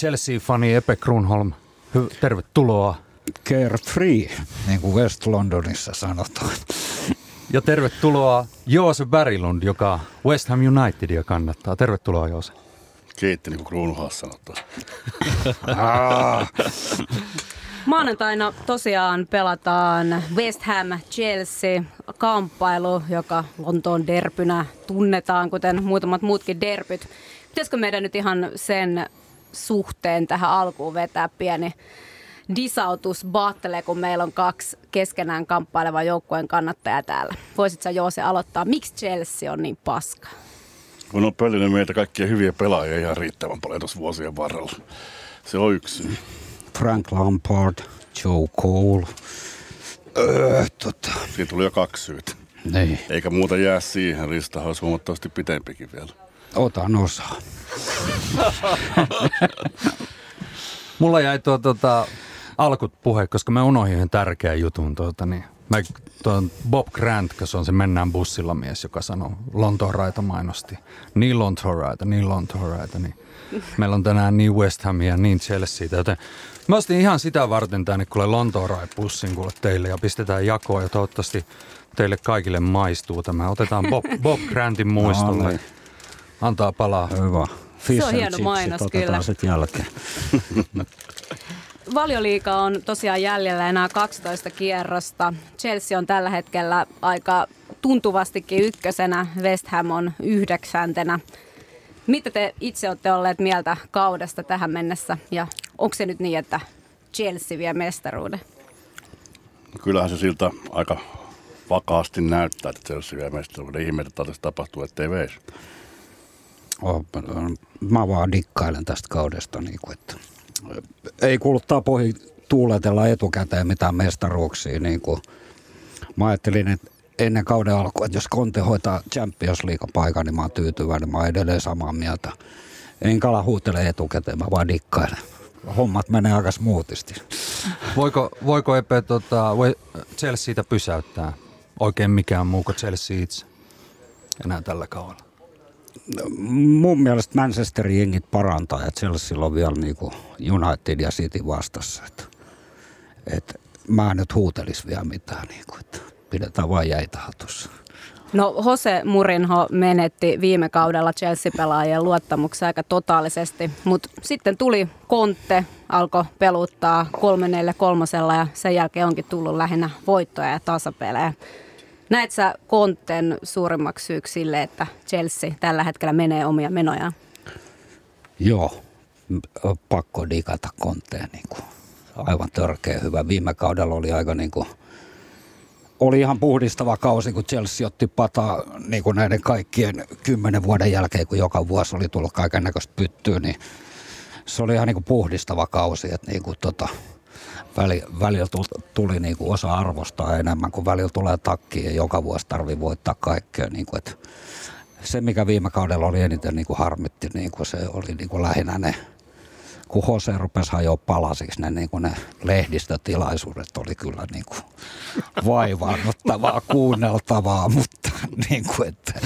Chelsea-fani Epe Grunholm, hy- tervetuloa. Care free, niin kuin West Londonissa sanotaan. Ja tervetuloa Joose Berglund, joka West Ham Unitedia kannattaa. Tervetuloa Joose. Kiitti, niin kuin Kruunhaas sanotaan. Maanantaina tosiaan pelataan West Ham Chelsea kamppailu, joka Lontoon derpynä tunnetaan, kuten muutamat muutkin derpyt. Pitäisikö meidän nyt ihan sen suhteen tähän alkuun vetää pieni disautus battle, kun meillä on kaksi keskenään kamppailevan joukkueen kannattajaa täällä. Voisit sä Joose aloittaa, miksi Chelsea on niin paska? Kun on pöllinyt meitä kaikkia hyviä pelaajia ihan riittävän paljon tuossa vuosien varrella. Se on yksi. Frank Lampard, Joe Cole. Öö, tota, Siinä tuli jo kaksi syytä. niin, Eikä muuta jää siihen. Listahan olisi huomattavasti pitempikin vielä. Otan osaa. Mulla jäi tuo tota, alkut puhe, koska mä unohdin yhden tärkeän jutun. Tuota, niin. Mä, tuon Bob Grant, se on se Mennään bussilla mies, joka sanoo Lontoon raita mainosti. Niin Lontoon raita, niin Lontoon raita. Niin. Meillä on tänään niin West Hamia, niin Chelseaitä, joten mä ostin ihan sitä varten tänne kuule Lontoon bussin kuule teille ja pistetään jakoa ja toivottavasti teille kaikille maistuu tämä. Otetaan Bob, Bob Grantin muistolle. No niin. Antaa palaa. Hyvä. Fish Se on hieno mainos, kyllä. sit jälkeen. Valioliiga on tosiaan jäljellä enää 12 kierrosta. Chelsea on tällä hetkellä aika tuntuvastikin ykkösenä, West Ham on yhdeksäntenä. Mitä te itse olette olleet mieltä kaudesta tähän mennessä ja onko se nyt niin, että Chelsea vie mestaruuden? Kyllähän se siltä aika vakaasti näyttää, että Chelsea vie mestaruuden. Ihme, että tällaista tapahtuu, ettei veisi. Mä vaan dikkailen tästä kaudesta, niin kuin, että ei kuulu tapoihin tuuletella etukäteen mitään mestaruuksia. Niin kuin. Mä ajattelin, että ennen kauden alkua, että jos Conte hoitaa Champions League paikan, niin mä oon tyytyväinen. Mä oon edelleen samaa mieltä. En kala huutele etukäteen, mä vaan dikkailen. Hommat menee aika smoothisti. Voiko, voiko Epe tota, voi Chelseaitä pysäyttää oikein mikään muu kuin Chelsea itse enää tällä kaudella? Mun mielestä Manchesterin jengit parantaa ja Chelsea on vielä niinku United ja City vastassa. Että, että mä en nyt huutelis vielä mitään, niinku, että pidetään vaan jäitä hatussa. No Jose Murinho menetti viime kaudella Chelsea-pelaajien luottamuksen aika totaalisesti, mutta sitten tuli Conte, alkoi peluttaa 3-4-3 ja sen jälkeen onkin tullut lähinnä voittoja ja tasapelejä. Näet sä Conten suurimmaksi syyksi sille, että Chelsea tällä hetkellä menee omia menojaan? Joo, pakko digata konteen. Niinku. Aivan törkeä hyvä. Viime kaudella oli aika niinku, oli ihan puhdistava kausi, kun Chelsea otti pataa niin kuin näiden kaikkien kymmenen vuoden jälkeen, kun joka vuosi oli tullut kaiken näköistä pyttyä, niin se oli ihan niin kuin puhdistava kausi, että niin kuin tota, väli, välillä tuli, tuli niin kuin osa arvostaa enemmän, kun välillä tulee takkiin ja joka vuosi tarvii voittaa kaikkea. Niin kuin, että se, mikä viime kaudella oli eniten niin kuin harmitti, niin kuin se oli niin kuin lähinnä ne, kun Jose rupesi hajoa palasiksi, ne, niin kuin ne lehdistötilaisuudet oli kyllä niin kuin vaivaannuttavaa, kuunneltavaa, mutta niin kuin, että,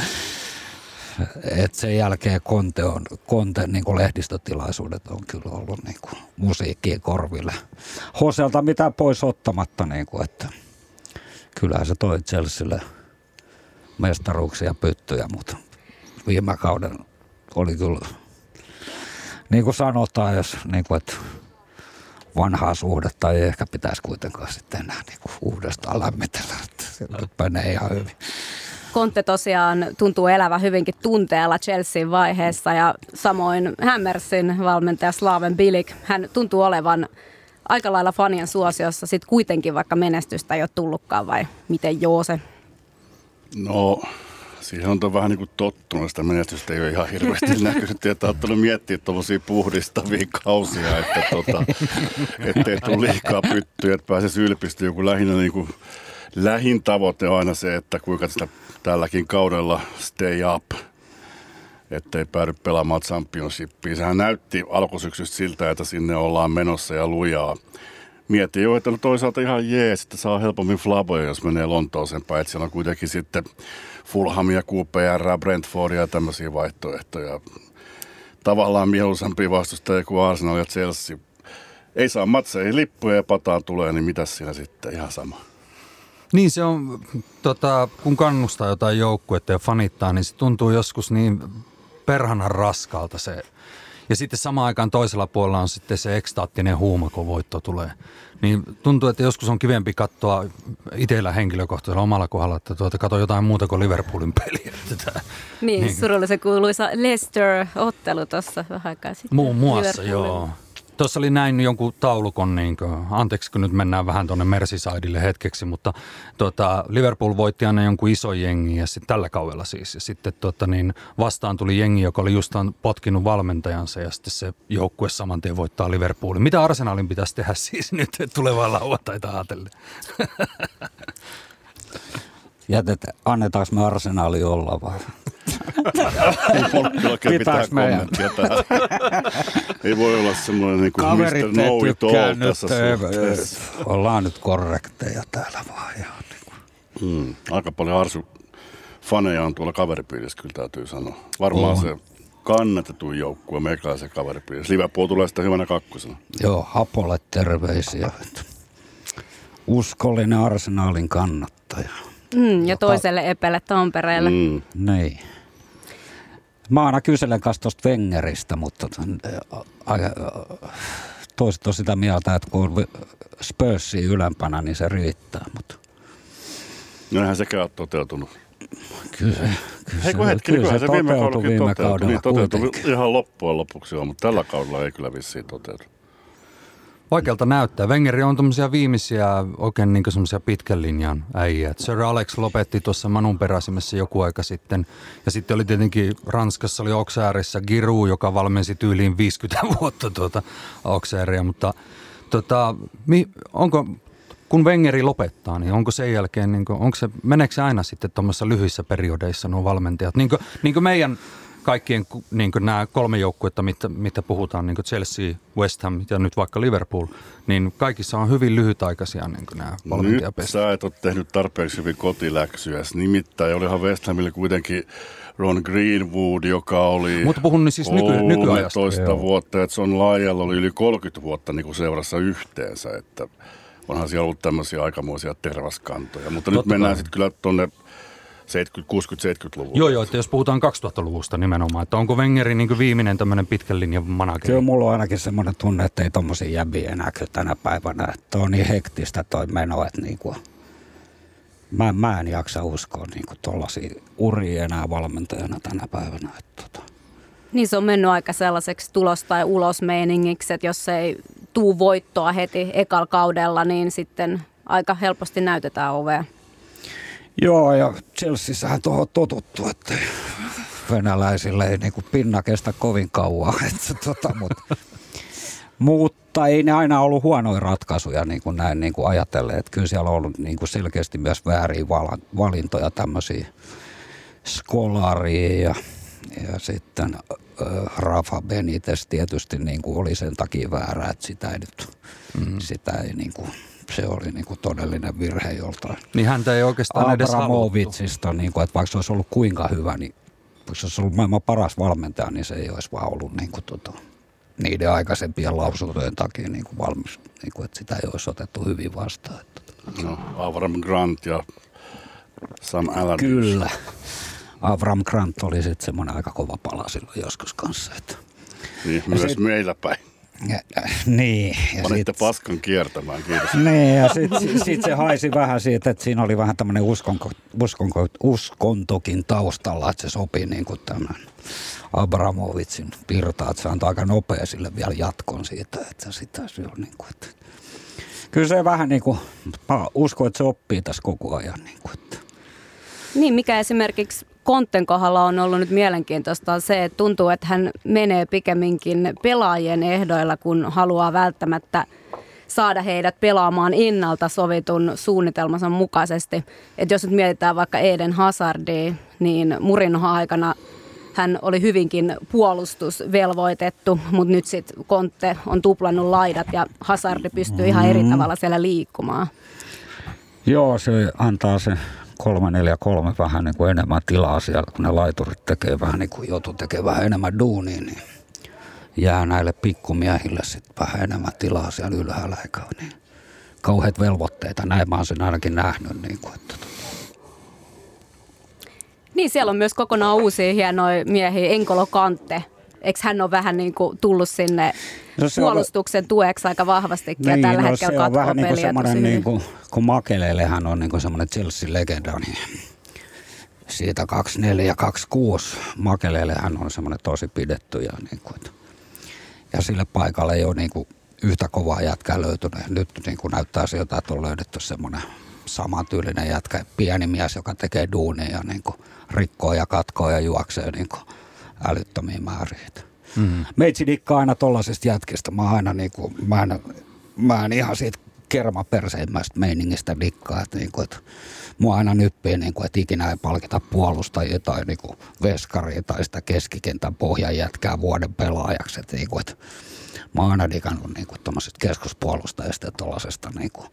että sen jälkeen Konte on, Konte niin kuin lehdistötilaisuudet on kyllä ollut niin kuin musiikkiin korville. Hoselta mitään pois ottamatta, niin kuin, että kyllähän se toi Chelsealle mestaruuksia pyttyjä, mutta viime kauden oli kyllä, niin kuin sanotaan, jos niin kuin, että vanhaa suhdetta ei ehkä pitäisi kuitenkaan sitten enää niin kuin uudestaan lämmitellä. Että se nyt menee ihan hyvin. Conte tosiaan tuntuu elävä hyvinkin tunteella Chelsean vaiheessa ja samoin Hammersin valmentaja Slaven Bilic. Hän tuntuu olevan aika lailla fanien suosiossa sitten kuitenkin, vaikka menestystä ei ole tullutkaan vai miten Joose? No, siihen on vähän niin kuin tottunut. Sitä menestystä ei ole ihan hirveästi näkynyt. On ottanut miettiä tuollaisia puhdistavia kausia, että tota, ettei tule liikaa pyttyjä, että pääsisi ylpistyä. Joku lähinnä niin kuin, lähin tavoite on aina se, että kuinka sitä tälläkin kaudella stay up, ettei päädy pelaamaan championshipia. Sehän näytti alkusyksystä siltä, että sinne ollaan menossa ja lujaa. Mietin jo, että no toisaalta ihan jees, että saa helpommin flaboja, jos menee Lontooseen päin. Että siellä on kuitenkin sitten Fulhamia, QPR, Brentfordia ja tämmöisiä vaihtoehtoja. tavallaan mieluisampi vastustaja kuin Arsenal ja Chelsea. Ei saa matseihin lippuja ja pataan tulee, niin mitä siinä sitten? Ihan sama. Niin se on, tota, kun kannustaa jotain joukkuetta ja fanittaa, niin se tuntuu joskus niin perhanan raskalta se. Ja sitten samaan aikaan toisella puolella on sitten se ekstaattinen huuma, kun voitto tulee. Niin tuntuu, että joskus on kivempi katsoa itsellä henkilökohtaisella omalla kohdalla, että tuota, katso jotain muuta kuin Liverpoolin peliä. Tätä. Niin, niin. surullisen kuuluisa Leicester-ottelu tuossa vähän aikaa sitten. Muun muassa, joo. Tuossa oli näin jonkun taulukon, niin kuin, anteeksi kun nyt mennään vähän tuonne Merseysidelle hetkeksi, mutta tota, Liverpool voitti aina jonkun iso jengi ja sitten tällä kaudella siis. Ja sitten tota, niin vastaan tuli jengi, joka oli just potkinut valmentajansa ja sitten se joukkue saman tien voittaa Liverpoolin. Mitä Arsenalin pitäisi tehdä siis nyt tulevaa lauantaita ajatellen? Jätetä, annetaanko me arsenaali olla vai? Ei pitää kommenttia tähän. Ei voi olla semmoinen niin kuin Kaverit Mr. No It All tässä suhteessa. Ollaan nyt korrekteja täällä vaan. Ja niin kuin. mm, aika paljon Arsu faneja on tuolla kaveripiirissä, kyllä täytyy sanoa. Varmaan on. se kannatettu joukkue meikäläisen kaveripiirissä. Liverpool tulee sitä hyvänä kakkosena. Joo, Hapolle terveisiä. Uskollinen arsenaalin kannattaja. Mm, ja toiselle epelle Tampereelle. Mm. Niin. Mä aina kyselen kanssa tuosta Wengeristä, mutta toiset on sitä mieltä, että kun on Spursi ylempänä, niin se riittää. Mutta. No eihän sekään ole toteutunut. Kyllä, kyllä, Hei, kun hetki, kyllä se, se viime kaudella viime toteutui. Kaudella niin, toteutui ihan loppujen lopuksi mutta tällä kaudella ei kyllä vissiin toteutu. Vaikealta näyttää. Wengeri on tämmöisiä viimeisiä oikein niin semmoisia pitkän linjan äijä. Sir Alex lopetti tuossa Manun peräsimessä joku aika sitten. Ja sitten oli tietenkin Ranskassa oli Oksäärissä Giru, joka valmensi tyyliin 50 vuotta tuota Oksääriä. Mutta tota, mi, onko, kun Wengeri lopettaa, niin onko sen jälkeen, niin kuin, onko se, meneekö se aina sitten tuommoissa lyhyissä periodeissa nuo valmentajat? Niin kuin, niin kuin meidän kaikkien niin nämä kolme joukkuetta, mitä, mitä puhutaan, niin Chelsea, West Ham ja nyt vaikka Liverpool, niin kaikissa on hyvin lyhytaikaisia niin nämä valmentajapestit. Nyt sä et ole tehnyt tarpeeksi hyvin kotiläksyä. Nimittäin olihan West Hamille kuitenkin Ron Greenwood, joka oli Mutta puhun niin siis nyky, nykyajasta. vuotta, että John Lyell oli yli 30 vuotta niin kuin seurassa yhteensä, että onhan siellä ollut tämmöisiä aikamoisia tervaskantoja. Mutta Totta nyt mennään sitten kyllä tuonne 60-70-luvulla. Joo, joo, että jos puhutaan 2000-luvusta nimenomaan, että onko Wengeri niin viimeinen tämmöinen pitkän linjan manageri? Kyllä mulla on ainakin semmoinen tunne, että ei tommosia jäbiä enää tänä päivänä. Että on niin hektistä toi meno, että niin kuin, mä, mä en jaksa uskoa niin kuin tollaisia uria enää valmentajana tänä päivänä. Että tota. Niin se on mennyt aika sellaiseksi tulos- tai ulos meiningiksi, että jos ei tuu voittoa heti ekal kaudella, niin sitten aika helposti näytetään ovea. Joo, ja Chelseassähän tuohon on totuttu, että venäläisille ei niinku pinna kestä kovin kauan. Että, tota, mutta, mutta ei ne aina ollut huonoja ratkaisuja niin kuin näin niin kuin ajatellen. Että kyllä siellä on ollut niin kuin selkeästi myös vääriä valintoja, tämmöisiä skolaria ja, ja sitten Rafa Benitez tietysti niin kuin oli sen takia väärä, että sitä ei nyt, mm-hmm. sitä ei niin kuin se oli niin kuin todellinen virhe joltain. Niin häntä ei oikeastaan edes Abramovitsista, niin kuin, että vaikka se olisi ollut kuinka hyvä, niin vaikka se olisi ollut maailman paras valmentaja, niin se ei olisi vaan ollut niin kuin, tota, niiden aikaisempien lausuntojen takia niin kuin valmis, niin kuin, että sitä ei olisi otettu hyvin vastaan. Että, no, Avram Grant ja Sam Allardyce. Kyllä. Avram Grant oli sitten semmoinen aika kova pala silloin joskus kanssa. Että. Niin, myös sit, meillä päin. Ja, niin. Ja Panitte sit, paskan kiertämään, kiitos. Niin, ja sitten sit se haisi vähän siitä, että siinä oli vähän tämmöinen uskonko, uskonko, uskontokin taustalla, että se sopii niin kuin tämän Abramovitsin pirta, että se antoi aika nopea sille vielä jatkon siitä, että sitä se on niin kuin, että Kyllä se vähän niin kuin, uskon, että se oppii tässä koko ajan. Niin, kuin, että. niin mikä esimerkiksi Kontten kohdalla on ollut nyt mielenkiintoista on se, että tuntuu, että hän menee pikemminkin pelaajien ehdoilla, kun haluaa välttämättä saada heidät pelaamaan innalta sovitun suunnitelmansa mukaisesti. että jos nyt mietitään vaikka Eden Hazardia, niin Murinho aikana hän oli hyvinkin puolustusvelvoitettu, mutta nyt sitten Kontte on tuplannut laidat ja Hazardi pystyy ihan eri mm. tavalla siellä liikkumaan. Joo, se antaa se 343 vähän niin kuin enemmän tilaa siellä, kun ne laiturit tekee vähän niin kuin joutuu tekee vähän enemmän duunia, niin jää näille pikkumiehille sitten vähän enemmän tilaa siellä ylhäällä, eikä niin kauheat velvoitteita. Näin mä oon sen ainakin nähnyt. Niin, kuin, että, tota. niin siellä on myös kokonaan uusia hienoja miehiä. Enkolo Kante. Eikö hän ole vähän niin kuin tullut sinne no puolustuksen on... tueksi aika vahvasti niin, ja tällä no, hetkellä se on vähän niin kuin semmoinen, niin kuin, kun Makeleelle hän on niin kuin semmoinen Chelsea-legenda, niin siitä 24 ja 26 Makeleelle hän on semmoinen tosi pidetty ja, niin kuin, ja sille paikalle ei ole niin kuin yhtä kovaa jätkää löytynyt. Nyt niin kuin näyttää siltä, että on löydetty semmoinen samantyylinen jätkä, pieni mies, joka tekee duunia ja niin kuin rikkoo ja katkoo ja juoksee niin kuin älyttömiä määriä. Mm-hmm. Meitsi dikkaa aina tollasesta jätkestä. Mä aina niin kuin, mä en, mä en ihan siitä kermaperseimmästä meiningistä dikkaa, että, niin kuin, että mua aina nyppii, niin kuin, että ikinä ei palkita puolustajia tai niin kuin veskaria tai sitä keskikentän pohjan jätkää vuoden pelaajaksi. Että, niin kuin, että mä oon aina digannut niin kuin, keskuspuolustajista ja tuollaisesta niin kuin,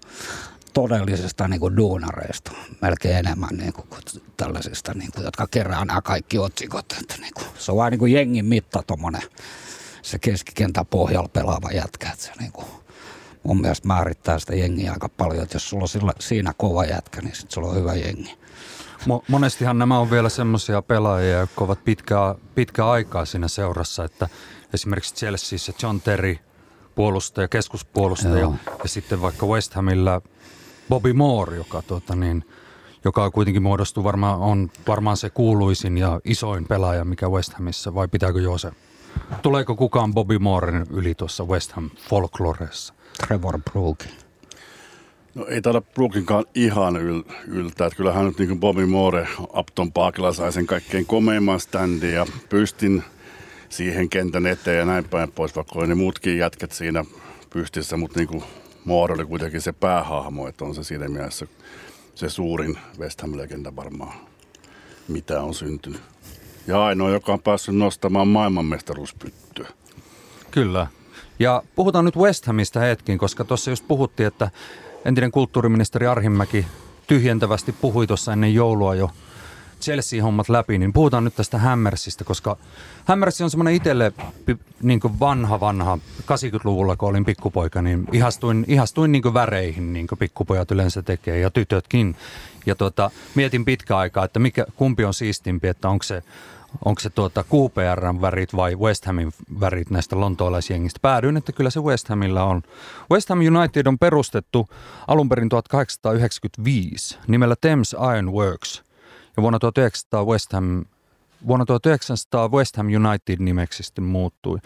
todellisesta niin kuin duunareista melkein enemmän niin kuin, tällaisista, niin kuin, jotka kerää nämä kaikki otsikot. Että, niin kuin, se on vain niin kuin jengin mitta tuommoinen se keskikentän pohjalla pelaava jätkä. Että se, niin kuin, mun mielestä määrittää sitä jengiä aika paljon. Että jos sulla on sillä, siinä kova jätkä, niin sitten sulla on hyvä jengi. Monestihan nämä on vielä semmoisia pelaajia, jotka ovat pitkää, pitkää aikaa siinä seurassa, että esimerkiksi Chelseassa John Terry, puolustaja, keskuspuolustaja, Joo. ja sitten vaikka West Hamilla Bobby Moore, joka, tuota, niin, joka kuitenkin muodostuu varmaan, on varmaan se kuuluisin ja isoin pelaaja, mikä West Hamissa, vai pitääkö jo se? Tuleeko kukaan Bobby Mooren yli tuossa West Ham folkloreessa? Trevor Brooke. No ei taida Brookinkaan ihan yl- yltää. Että kyllähän nyt niin kuin Bobby Moore Upton Parkilla sai sen kaikkein komeimman standin ja pystin siihen kentän eteen ja näin päin pois, vaikka oli ne muutkin jätket siinä pystissä, mutta niin kuin Moore oli kuitenkin se päähahmo, että on se siinä mielessä se suurin West Ham-legenda varmaan, mitä on syntynyt. Ja ainoa, joka on päässyt nostamaan maailmanmestaruuspyttyä. Kyllä. Ja puhutaan nyt West Hamista hetkin, koska tuossa just puhuttiin, että entinen kulttuuriministeri Arhimäki tyhjentävästi puhui tuossa ennen joulua jo Chelsea-hommat läpi, niin puhutaan nyt tästä Hammersista, koska Hammers on semmoinen itselle niin vanha vanha, 80-luvulla kun olin pikkupoika, niin ihastuin, ihastuin niin väreihin, niin kuin pikkupojat yleensä tekee ja tytötkin. Ja tuota, mietin pitkä aikaa, että mikä, kumpi on siistimpi, että onko se onko se tuota QPRn värit vai West Hamin värit näistä lontoolaisjengistä. Päädyin, että kyllä se West Hamilla on. West Ham United on perustettu alun perin 1895 nimellä Thames Iron Works – ja vuonna 1900 West Ham, vuonna 1900 West Ham United nimeksi sitten muuttui.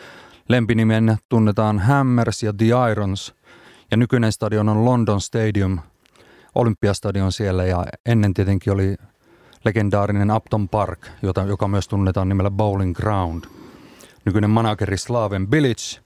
Lempinimen tunnetaan Hammers ja The Irons ja nykyinen stadion on London Stadium, Olympiastadion siellä ja ennen tietenkin oli legendaarinen Upton Park, jota, joka myös tunnetaan nimellä Bowling Ground. Nykyinen manageri Slaven Bilic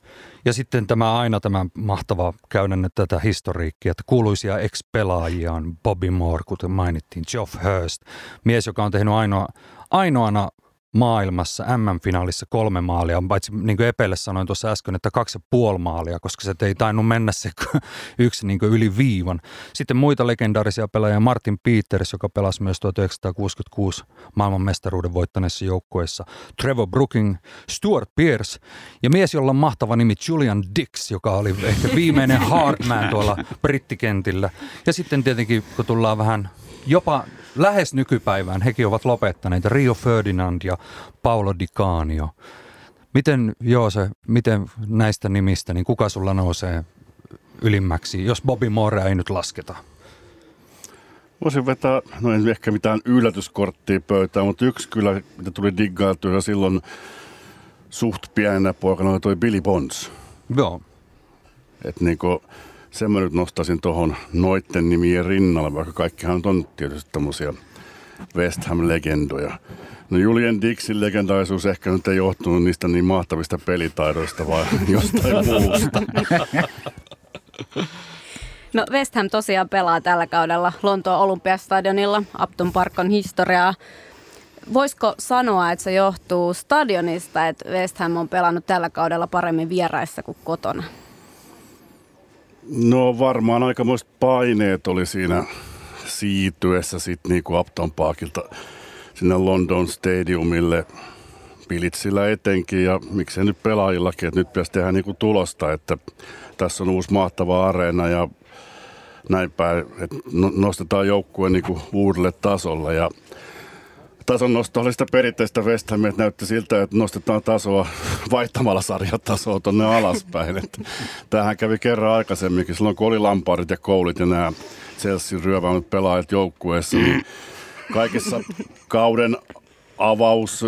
ja sitten tämä aina tämä mahtava käydä tätä historiikkia, että kuuluisia ex-pelaajia on Bobby Moore, kuten mainittiin, Geoff Hurst, mies, joka on tehnyt ainoa, ainoana maailmassa M-finaalissa kolme maalia, paitsi niin kuin Epelle sanoin tuossa äsken, että kaksi ja puoli maalia, koska se ei tainnut mennä se yksi niin kuin yli viivan. Sitten muita legendaarisia pelaajia, Martin Peters, joka pelasi myös 1966 maailmanmestaruuden voittaneissa joukkueissa, Trevor Brooking, Stuart Pierce ja mies, jolla on mahtava nimi Julian Dix, joka oli ehkä viimeinen hardman tuolla brittikentillä. Ja sitten tietenkin, kun tullaan vähän jopa lähes nykypäivään hekin ovat lopettaneet, Rio Ferdinand ja Paolo Di Canio. Miten, joo, se, miten näistä nimistä, niin kuka sulla nousee ylimmäksi, jos Bobby Moore ei nyt lasketa? Voisin vetää, no en ehkä mitään yllätyskorttia pöytään, mutta yksi kyllä, mitä tuli diggailtua silloin suht pienenä poikana, oli toi Billy Bonds. Joo. Että niinku, sen mä nyt nostaisin tuohon noitten nimien rinnalle, vaikka kaikkihan on tietysti tämmöisiä West Ham-legendoja. No Julian Dixin legendaisuus ehkä nyt ei johtunut niistä niin mahtavista pelitaidoista, vaan jostain muusta. No West Ham tosiaan pelaa tällä kaudella Lontoon Olympiastadionilla. Upton Park on historiaa. Voisiko sanoa, että se johtuu stadionista, että West Ham on pelannut tällä kaudella paremmin vieraissa kuin kotona? No varmaan aikamoiset paineet oli siinä siirtyessä sitten niin kuin Upton Parkilta sinne London Stadiumille. Pilitsillä etenkin ja miksei nyt pelaajillakin, että nyt pitäisi tehdä niinku tulosta, että tässä on uusi mahtava areena ja näin päin, että no, nostetaan joukkue niinku uudelle tasolle ja tason nosto oli sitä perinteistä West Hamia, että näytti siltä, että nostetaan tasoa vaihtamalla sarjatasoa tuonne alaspäin. Että tämähän kävi kerran aikaisemminkin, silloin kun oli Lamparit ja Koulit ja nämä Chelsea ryövämät pelaajat joukkueessa, niin kaikissa kauden avaus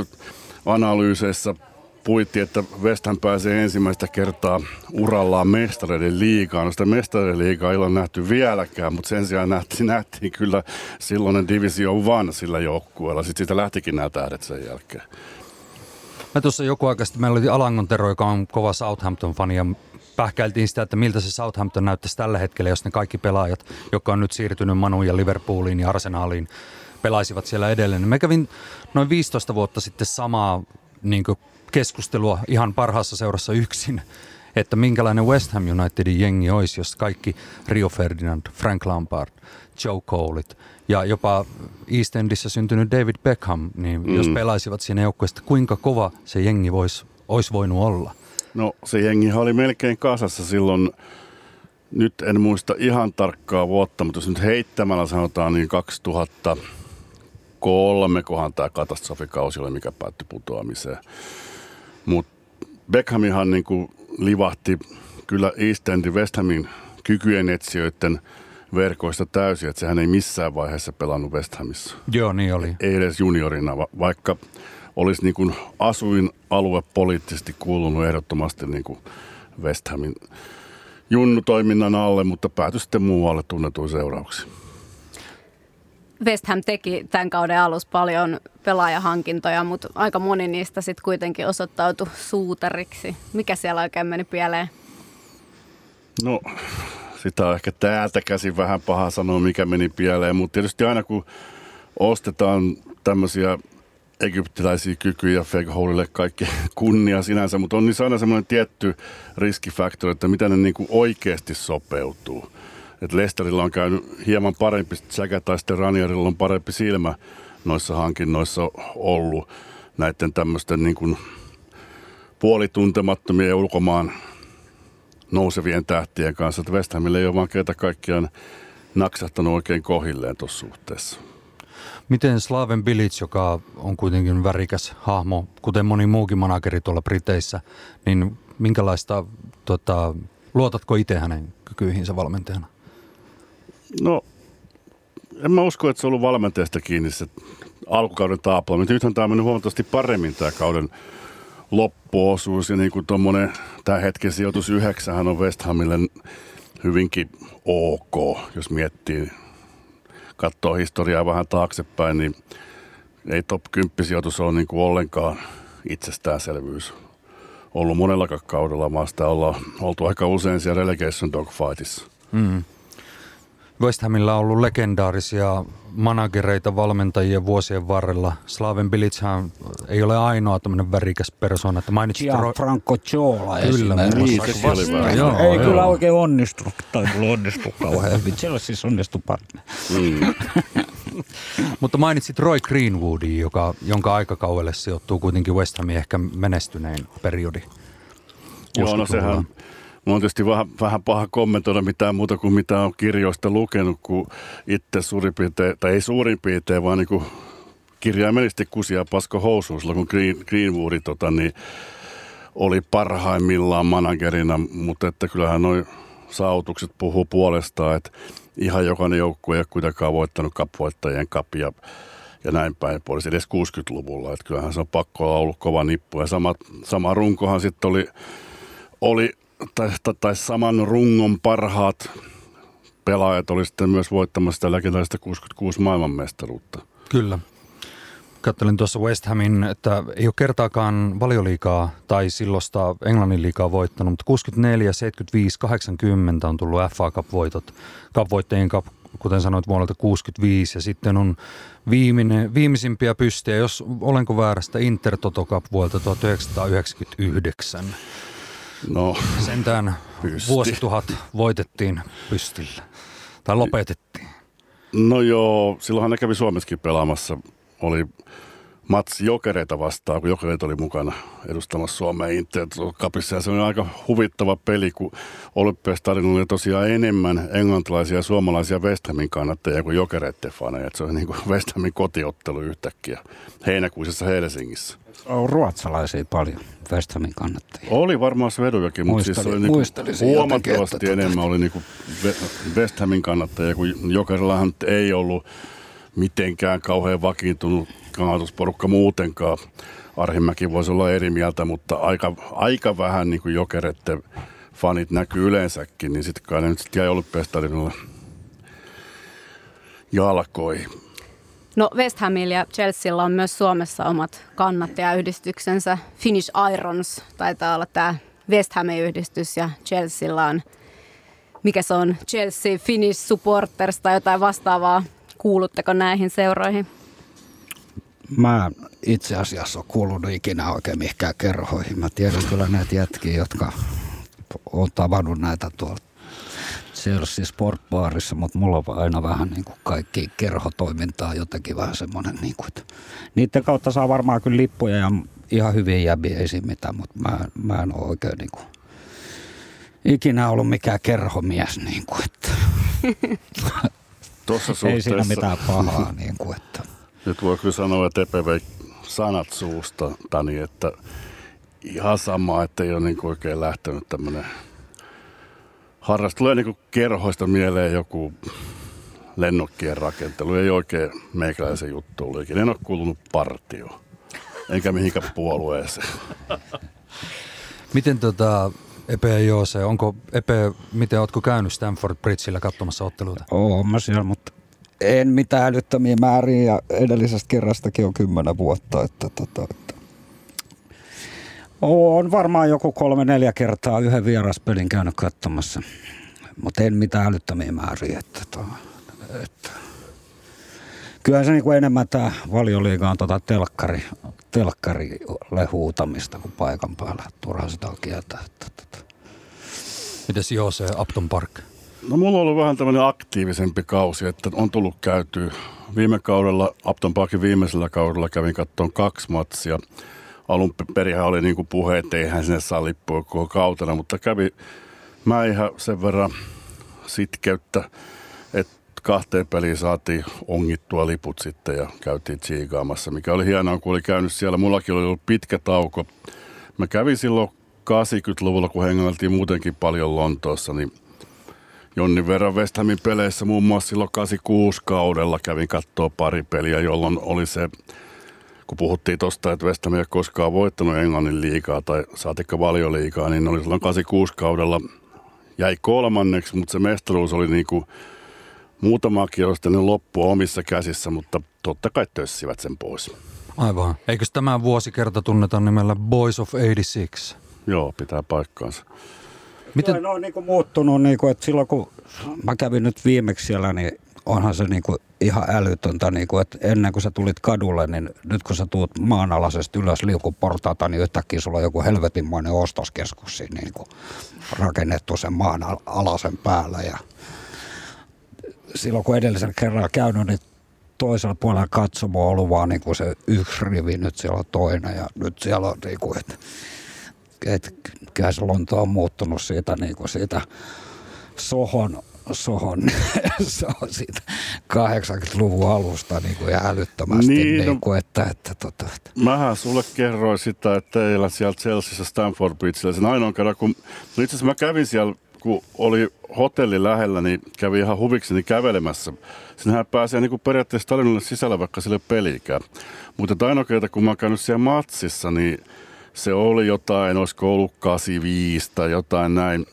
analyyseissa puitti, että West Ham pääsee ensimmäistä kertaa urallaan mestareiden liigaan. No sitä mestareiden liigaa ei ole nähty vieläkään, mutta sen sijaan nähtiin, nähtiin kyllä silloinen Division One sillä joukkueella. Sitten siitä lähtikin nämä tähdet sen jälkeen. Mä tuossa joku aika sitten, meillä oli Alangon Tero, joka on kova Southampton-fani ja pähkäiltiin sitä, että miltä se Southampton näyttäisi tällä hetkellä, jos ne kaikki pelaajat, jotka on nyt siirtynyt Manu ja Liverpooliin ja Arsenaliin, pelaisivat siellä edelleen. Mä kävin noin 15 vuotta sitten samaa niin keskustelua ihan parhaassa seurassa yksin, että minkälainen West Ham Unitedin jengi olisi, jos kaikki Rio Ferdinand, Frank Lampard, Joe Coleit ja jopa East Endissä syntynyt David Beckham, niin mm. jos pelaisivat siinä joukkueesta, kuinka kova se jengi voisi, olisi voinut olla? No se jengi oli melkein kasassa silloin, nyt en muista ihan tarkkaa vuotta, mutta jos nyt heittämällä sanotaan niin 2003, kohan tämä katastrofikausi oli, mikä päättyi putoamiseen. Mutta Beckhamihan niin kuin livahti kyllä East Endin West Hamin kykyjen etsijöiden verkoista täysin, että sehän ei missään vaiheessa pelannut West Hamissa. Joo, niin oli. Ei edes juniorina, vaikka olisi niin kuin asuin alue poliittisesti kuulunut ehdottomasti niin kuin West Hamin junnutoiminnan alle, mutta päätyi sitten muualle tunnetuin seurauksia. West Ham teki tämän kauden alussa paljon pelaajahankintoja, mutta aika moni niistä sitten kuitenkin osoittautui suutariksi. Mikä siellä oikein meni pieleen? No, sitä on ehkä täältä käsin vähän paha sanoa, mikä meni pieleen, mutta tietysti aina kun ostetaan tämmöisiä egyptiläisiä kykyjä Fegholille kaikki kunnia sinänsä, mutta on niissä aina semmoinen tietty riskifaktori, että mitä ne niin kuin oikeasti sopeutuu. Et Lesterillä on käynyt hieman parempi, Säkä tai sitten Ranierilla on parempi silmä noissa hankinnoissa ollut näiden tämmöisten niin kuin puolituntemattomien ulkomaan nousevien tähtien kanssa. Että West Hamille ei ole vaan kerta kaikkiaan naksahtanut oikein kohilleen tuossa suhteessa. Miten Slaven Bilic, joka on kuitenkin värikäs hahmo, kuten moni muukin manageri tuolla Briteissä, niin minkälaista, tota, luotatko itse hänen kykyihinsä valmentajana? No, en mä usko, että se on ollut valmentajasta kiinni se alkukauden mutta Nythän tämä on mennyt huomattavasti paremmin tämä kauden loppuosuus. Ja niin kuin tuommoinen, tämä hetken sijoitus yhdeksähän on West Hamille hyvinkin ok, jos miettii, katsoo historiaa vähän taaksepäin, niin ei top 10 sijoitus ole niin kuin ollenkaan itsestäänselvyys ollut monellakaan kaudella, vaan sitä ollaan oltu aika usein siellä relegation dogfightissa. Mm. West Hamilla on ollut legendaarisia managereita valmentajien vuosien varrella. Slaven Bilichan ei ole ainoa tämmöinen värikäs persona. Että mainitsit Franco Chola Kyllä, niin, se oli joo, Ei joo. kyllä oikein onnistu, tai kyllä onnistu kauhean hyvin. siis onnistu paremmin. Mm. Mutta mainitsit Roy Greenwoodin, joka, jonka aikakaudelle sijoittuu kuitenkin West Hamin ehkä menestynein periodi. Joo, no sehän, Mä on tietysti vähän, vähän paha kommentoida mitään muuta kuin mitä on kirjoista lukenut, kun itse suurin piirtein, tai ei suurin piirtein, vaan niin kirjaimellisesti kusia pasko housuun silloin, kun Green, Greenwoodi tota, niin oli parhaimmillaan managerina, mutta että kyllähän noin saavutukset puhuu puolestaan, että ihan jokainen joukkue ei ole kuitenkaan voittanut kapvoittajien kapia ja näin päin pois edes 60-luvulla. Että kyllähän se on pakko olla ollut kova nippu. Ja sama, sama runkohan sitten oli, oli tai, tai saman rungon parhaat pelaajat oli sitten myös voittamassa sitä legendaarista 66 maailmanmestaruutta. Kyllä. Kattelin tuossa West Hamin, että ei ole kertaakaan valioliikaa tai silloista Englannin liikaa voittanut, mutta 64, 75, 80 on tullut FA Cup-voitot. Cup-voittajien Cup, kuten sanoit, vuodelta 65 ja sitten on viimeinen, viimeisimpiä pystejä, jos olenko väärästä, Inter Toto Cup vuodelta 1999. No, Sentään pysti. vuosituhat voitettiin pystillä. Tai lopetettiin. No joo, silloinhan ne kävi Suomessakin pelaamassa. Oli matsi Jokereita vastaan, kun Jokereita oli mukana edustamassa Suomea Inter Cupissa. Ja se oli aika huvittava peli, kun Olympiastadionilla oli tosiaan enemmän englantilaisia ja suomalaisia West Hamin kannattajia kuin Jokereiden faneja. Se oli niin kuin West Hamin kotiottelu yhtäkkiä heinäkuisessa Helsingissä. On ruotsalaisia paljon West Hamin kannattajia. Oli varmaan Svedojakin, mutta siis oli niin huomattavasti jotenkin, enemmän että... oli niin kuin West Hamin kannattajia, kun Jokerillahan ei ollut mitenkään kauhean vakiintunut kannatusporukka muutenkaan. Arhimäki voisi olla eri mieltä, mutta aika, aika vähän niin kuin jokerette fanit näkyy yleensäkin, niin sitten kai ne nyt sitten jäi olympiastadionille jalkoi. No West Hamilla ja Chelsealla on myös Suomessa omat kannattajayhdistyksensä. Finnish Irons taitaa olla tämä West Hamin yhdistys ja Chelsealla on, mikä se on, Chelsea Finnish Supporters tai jotain vastaavaa. Kuulutteko näihin seuroihin? Mä itse asiassa ole kuulunut ikinä oikein mihinkään kerhoihin. Mä tiedän kyllä näitä jätkiä, jotka on tavannut näitä Chelsea Sportbaarissa, mutta mulla on aina vähän niin kuin kaikki kerhotoimintaa jotenkin vähän semmoinen, niin kuin, että niiden kautta saa varmaan kyllä lippuja ja ihan hyviä jäbiä ei mitään, mutta mä, mä en ole oikein niin kuin, ikinä ollut mikään kerhomies, niin kuin, että ei siinä mitään pahaa. Niin kuin, että nyt voi kyllä sanoa, että Epe vei sanat suusta, Tani, että ihan sama, että ei ole niin oikein lähtenyt tämmöinen harrastus. Tulee niin kerhoista mieleen joku lennokkien rakentelu. Ei oikein meikäläisen juttu ollut En ole kuulunut partio, enkä mihinkään puolueeseen. Miten tota, Epe ja Joose, onko Epe, miten ootko käynyt Stanford Bridgeillä katsomassa otteluita? Oo, mä siellä, mutta en mitään älyttömiä määriä ja edellisestä kerrastakin on kymmenen vuotta. Että, tota, että. On varmaan joku kolme-neljä kertaa yhden vieraspelin käynyt katsomassa, mutta en mitään älyttömiä määriä. Että, että, että. Kyllä se niin kuin enemmän tämä valioliiga on tota telkkari, telkkarille huutamista kuin paikan päällä. Turha sitä on kieltä. Että, että. Mites Joose Upton Park? No mulla on ollut vähän tämmöinen aktiivisempi kausi, että on tullut käyty. Viime kaudella, Upton Parkin viimeisellä kaudella kävin katsomaan kaksi matsia. Alun perin oli niin puhe, että eihän sinne saa lippua koko kautena, mutta kävi mä ihan sen verran sitkeyttä, että kahteen peliin saatiin ongittua liput sitten ja käytiin tsiikaamassa, mikä oli hienoa, kun oli käynyt siellä. Mullakin oli ollut pitkä tauko. Mä kävin silloin 80-luvulla, kun hengailtiin muutenkin paljon Lontoossa, niin Jonnin verran West Hamin peleissä, muun muassa silloin 86 kaudella kävin katsoa pari peliä, jolloin oli se, kun puhuttiin tuosta, että West Ham ei ole koskaan voittanut Englannin liikaa tai saatikka valioliikaa, niin oli silloin 86 kaudella jäi kolmanneksi, mutta se mestaruus oli niin kuin muutama kierros loppua omissa käsissä, mutta totta kai tössivät sen pois. Aivan. Eikö tämä vuosikerta tunneta nimellä Boys of 86? Joo, pitää paikkaansa. Miten? Ne on niin kuin muuttunut, niin kuin, että silloin kun mä kävin nyt viimeksi siellä, niin onhan se niin kuin ihan älytöntä, niin kuin, että ennen kuin sä tulit kadulle, niin nyt kun sä tuut maanalaisesti ylös liukuportaata, niin yhtäkkiä sulla on joku helvetinmoinen ostoskeskus siinä niin kuin rakennettu sen maan alasen päällä. Ja silloin kun edellisen kerran käynyt, niin toisella puolella katsomo on ollut vaan niin kuin se yksi rivi, nyt siellä on toinen ja nyt siellä on niin kuin, että että kyllä se Lonto on muuttunut siitä, niin kuin siitä Sohon, Sohon se on siitä 80-luvun alusta niin kuin älyttömästi. Niin, niin kuin, että, että, tota, että. Mähän sulle kerroin sitä, että teillä siellä Chelseassa Stanford Bridgellä sen ainoan kerran, kun no itse asiassa mä kävin siellä kun oli hotelli lähellä, niin kävi ihan huvikseni kävelemässä. Sinähän pääsee niin kuin periaatteessa stadionille sisällä, vaikka sille pelikään. Mutta ainoa kerta, kun mä oon käynyt siellä matsissa, niin se oli jotain, olisiko ollut 85 tai jotain näin.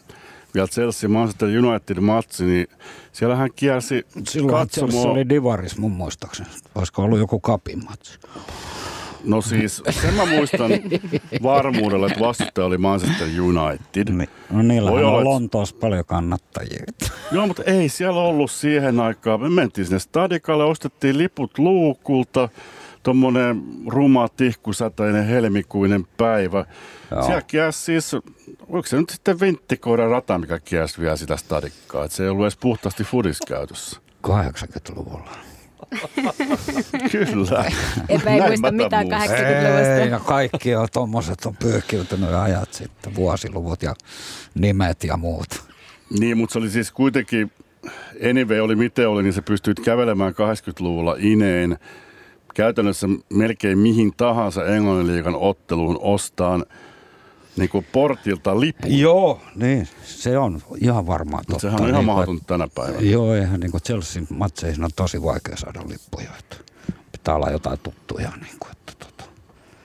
Vielä Chelsea Manchester United matsi, niin siellä hän kiersi Silloin katsomoa. se oli Divaris mun muistaakseni. Olisiko ollut joku kapin matsi? No siis, sen mä muistan varmuudella, että vastustaja oli Manchester United. Niin. No niillä on olla, Lontoossa paljon kannattajia. Joo, mutta ei siellä ollut siihen aikaan. Me mentiin sinne stadikalle, ostettiin liput luukulta tuommoinen ruma, tihkusäteinen, helmikuinen päivä. Joo. Siellä kiäs siis, oliko se nyt sitten vinttikoira rata, mikä kiäs vielä sitä stadikkaa, että se ei ollut edes puhtaasti fudiskäytössä. 80-luvulla. Kyllä. Epä ei muista mitään muistan. 80-luvusta. Ei, ja kaikki on tuommoiset on pyyhkiytynyt ajat sitten, vuosiluvut ja nimet ja muut. Niin, mutta se oli siis kuitenkin, anyway oli miten oli, niin se pystyit kävelemään 80-luvulla ineen käytännössä melkein mihin tahansa Englannin otteluun ostaan niin kuin portilta lipun. Joo, niin, se on ihan varmaan totta. Sehän on ihan niin, mahdotonta tänä päivänä. Joo, eihän niin Chelsea matseihin on tosi vaikea saada lippuja. Että pitää olla jotain tuttuja. Niin kuin.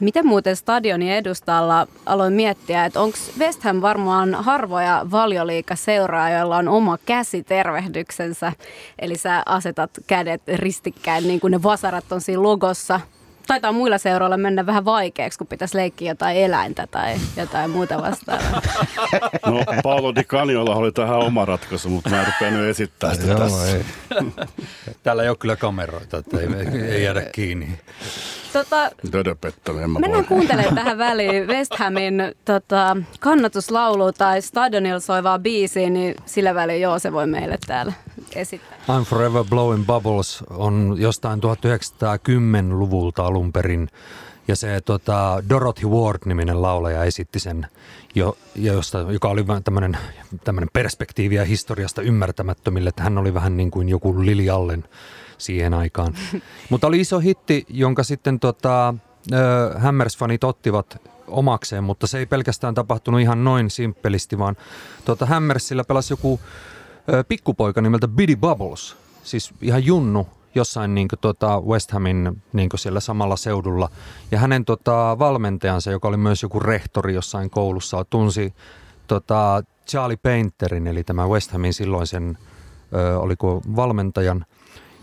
Miten muuten stadionin edustalla aloin miettiä, että onko West Ham varmaan harvoja valioliikaseuraa, joilla on oma käsitervehdyksensä. Eli sä asetat kädet ristikkäin niin kuin ne vasarat on siinä logossa. Taitaa muilla seuroilla mennä vähän vaikeaksi, kun pitäisi leikkiä jotain eläintä tai jotain muuta vastaavaa. No, Paolo Di Caniolla oli tähän oma ratkaisu, mutta mä en rupeanut esittää sitä tässä. ei. Täällä ei ole kyllä kameroita, että ei, ei jäädä kiinni. Tota, Dödöpettänyt, en mä Mennään kuuntelemaan tähän väliin West Hamin tota, kannatuslaulu tai stadionilla soivaa biisiä, niin sillä välin joo, se voi meille täällä esittää. I'm Forever Blowing Bubbles on jostain 1910-luvulta alun perin. Ja se tota, Dorothy Ward-niminen laulaja esitti sen, jo, josta, joka oli tämmöinen perspektiiviä historiasta ymmärtämättömille, että hän oli vähän niin kuin joku Lili Allen siihen aikaan. Mutta oli iso hitti, jonka sitten tota, Hammers-fanit ottivat omakseen, mutta se ei pelkästään tapahtunut ihan noin simppelisti, vaan tota, Hammersillä pelasi joku ö, pikkupoika nimeltä Biddy Bubbles, siis ihan junnu jossain niin kuin, tota West Hamin niin kuin siellä samalla seudulla. Ja hänen tota, valmentajansa, joka oli myös joku rehtori jossain koulussa, tunsi tota, Charlie Painterin, eli tämä West Hamin silloisen, ö, oliko valmentajan.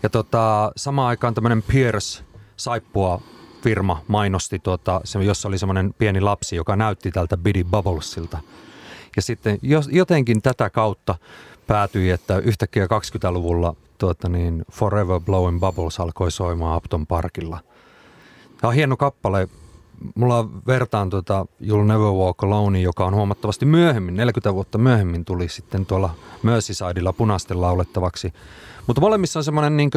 Ja tota, samaan aikaan tämmöinen Pierce saippua firma mainosti, tota, se, jossa oli semmoinen pieni lapsi, joka näytti tältä Biddy Bubblesilta. Ja sitten jotenkin tätä kautta päätyi, että yhtäkkiä 20-luvulla tuota niin, Forever Blowing Bubbles alkoi soimaan Upton Parkilla. Tämä on hieno kappale. Mulla vertaan tuota You'll Never Walk Alone, joka on huomattavasti myöhemmin, 40 vuotta myöhemmin tuli sitten tuolla Merseysidella punaisten laulettavaksi. Mutta molemmissa on semmoinen niin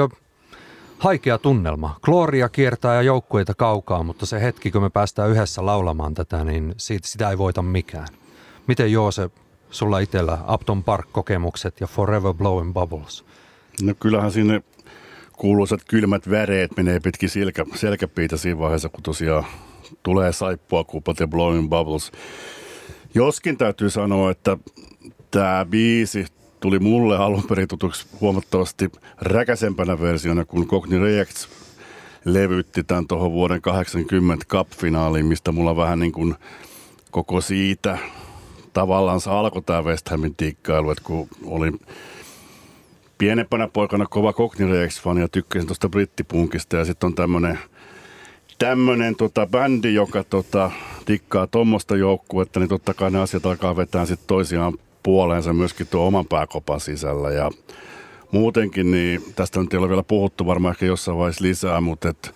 haikea tunnelma. Gloria kiertää ja joukkueita kaukaa, mutta se hetki, kun me päästään yhdessä laulamaan tätä, niin siitä, sitä ei voita mikään. Miten Joose, sulla itsellä Upton Park-kokemukset ja Forever Blowing Bubbles? No kyllähän sinne kuuluisat kylmät väreet menee pitkin selkä, selkäpiitä siinä vaiheessa, kun tosiaan tulee saippua kupat ja blowing bubbles. Joskin täytyy sanoa, että tämä biisi tuli mulle alun perin tutuksi huomattavasti räkäsempänä versiona, kun Cockney Rejects levytti tämän tuohon vuoden 80 Cup-finaaliin, mistä mulla vähän niin kuin koko siitä tavallaan se alkoi tämä West Hamin tikkailu, että kun olin pienempänä poikana kova Cockney Rejects-fani ja tykkäsin tuosta brittipunkista ja sitten on tämmöinen tämmönen tota bändi, joka tota, tikkaa tuommoista joukkuetta, niin totta kai ne asiat alkaa vetää sitten toisiaan puoleensa myöskin tuo oman pääkopan sisällä. Ja muutenkin, niin tästä nyt ei ole vielä puhuttu varmaan ehkä jossain vaiheessa lisää, mutta et,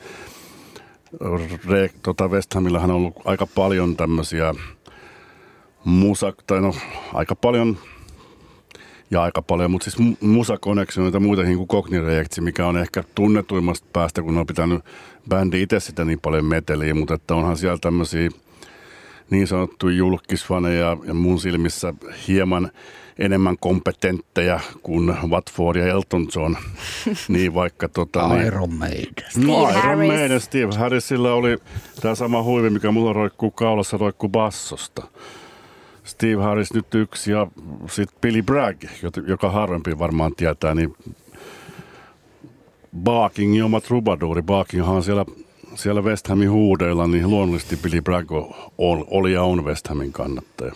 re, tota West Hamillahan on ollut aika paljon tämmöisiä musa, tai no aika paljon ja aika paljon, mutta siis Musa Connection ja muitakin kuin Cockney Rejects, mikä on ehkä tunnetuimmasta päästä, kun on pitänyt bändi itse sitä niin paljon meteliä, mutta että onhan siellä tämmöisiä niin sanottuja julkisfaneja ja mun silmissä hieman enemmän kompetentteja kuin Watford ja Elton John. niin vaikka tota... niin, Iron Maiden. No Steve Iron Harris. Maiden, Steve Harrisilla oli tämä sama huivi, mikä mulla roikkuu kaulassa, roikkuu bassosta. Steve Harris nyt yksi ja sitten Billy Bragg, joka harvempi varmaan tietää, niin Barkingin oma trubaduuri. Barkinghan on siellä, siellä West Hamin huudeilla, niin luonnollisesti Billy Bragg oli ja on West Hamin kannattaja.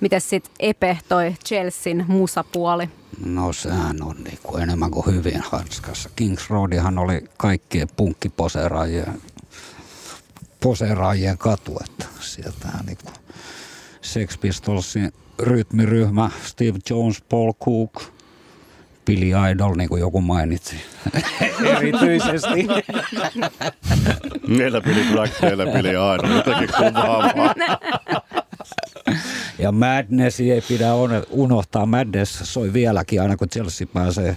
Mitäs sitten Epe, toi Chelsean musapuoli? No sehän on niin kuin enemmän kuin hyvin hanskassa. Kings Roadihan oli kaikkien punkkiposeeraajien poseeraajien katu, että sieltähän niin kuin Sex Pistolsin rytmiryhmä, Steve Jones, Paul Cook, Billy Idol, niin kuin joku mainitsi. Erityisesti. Meillä Billy Bragg, teillä Billy Idol, jotenkin kuvaavaa. Ja Madness ei pidä unohtaa. Madness soi vieläkin aina kun Chelsea pääsee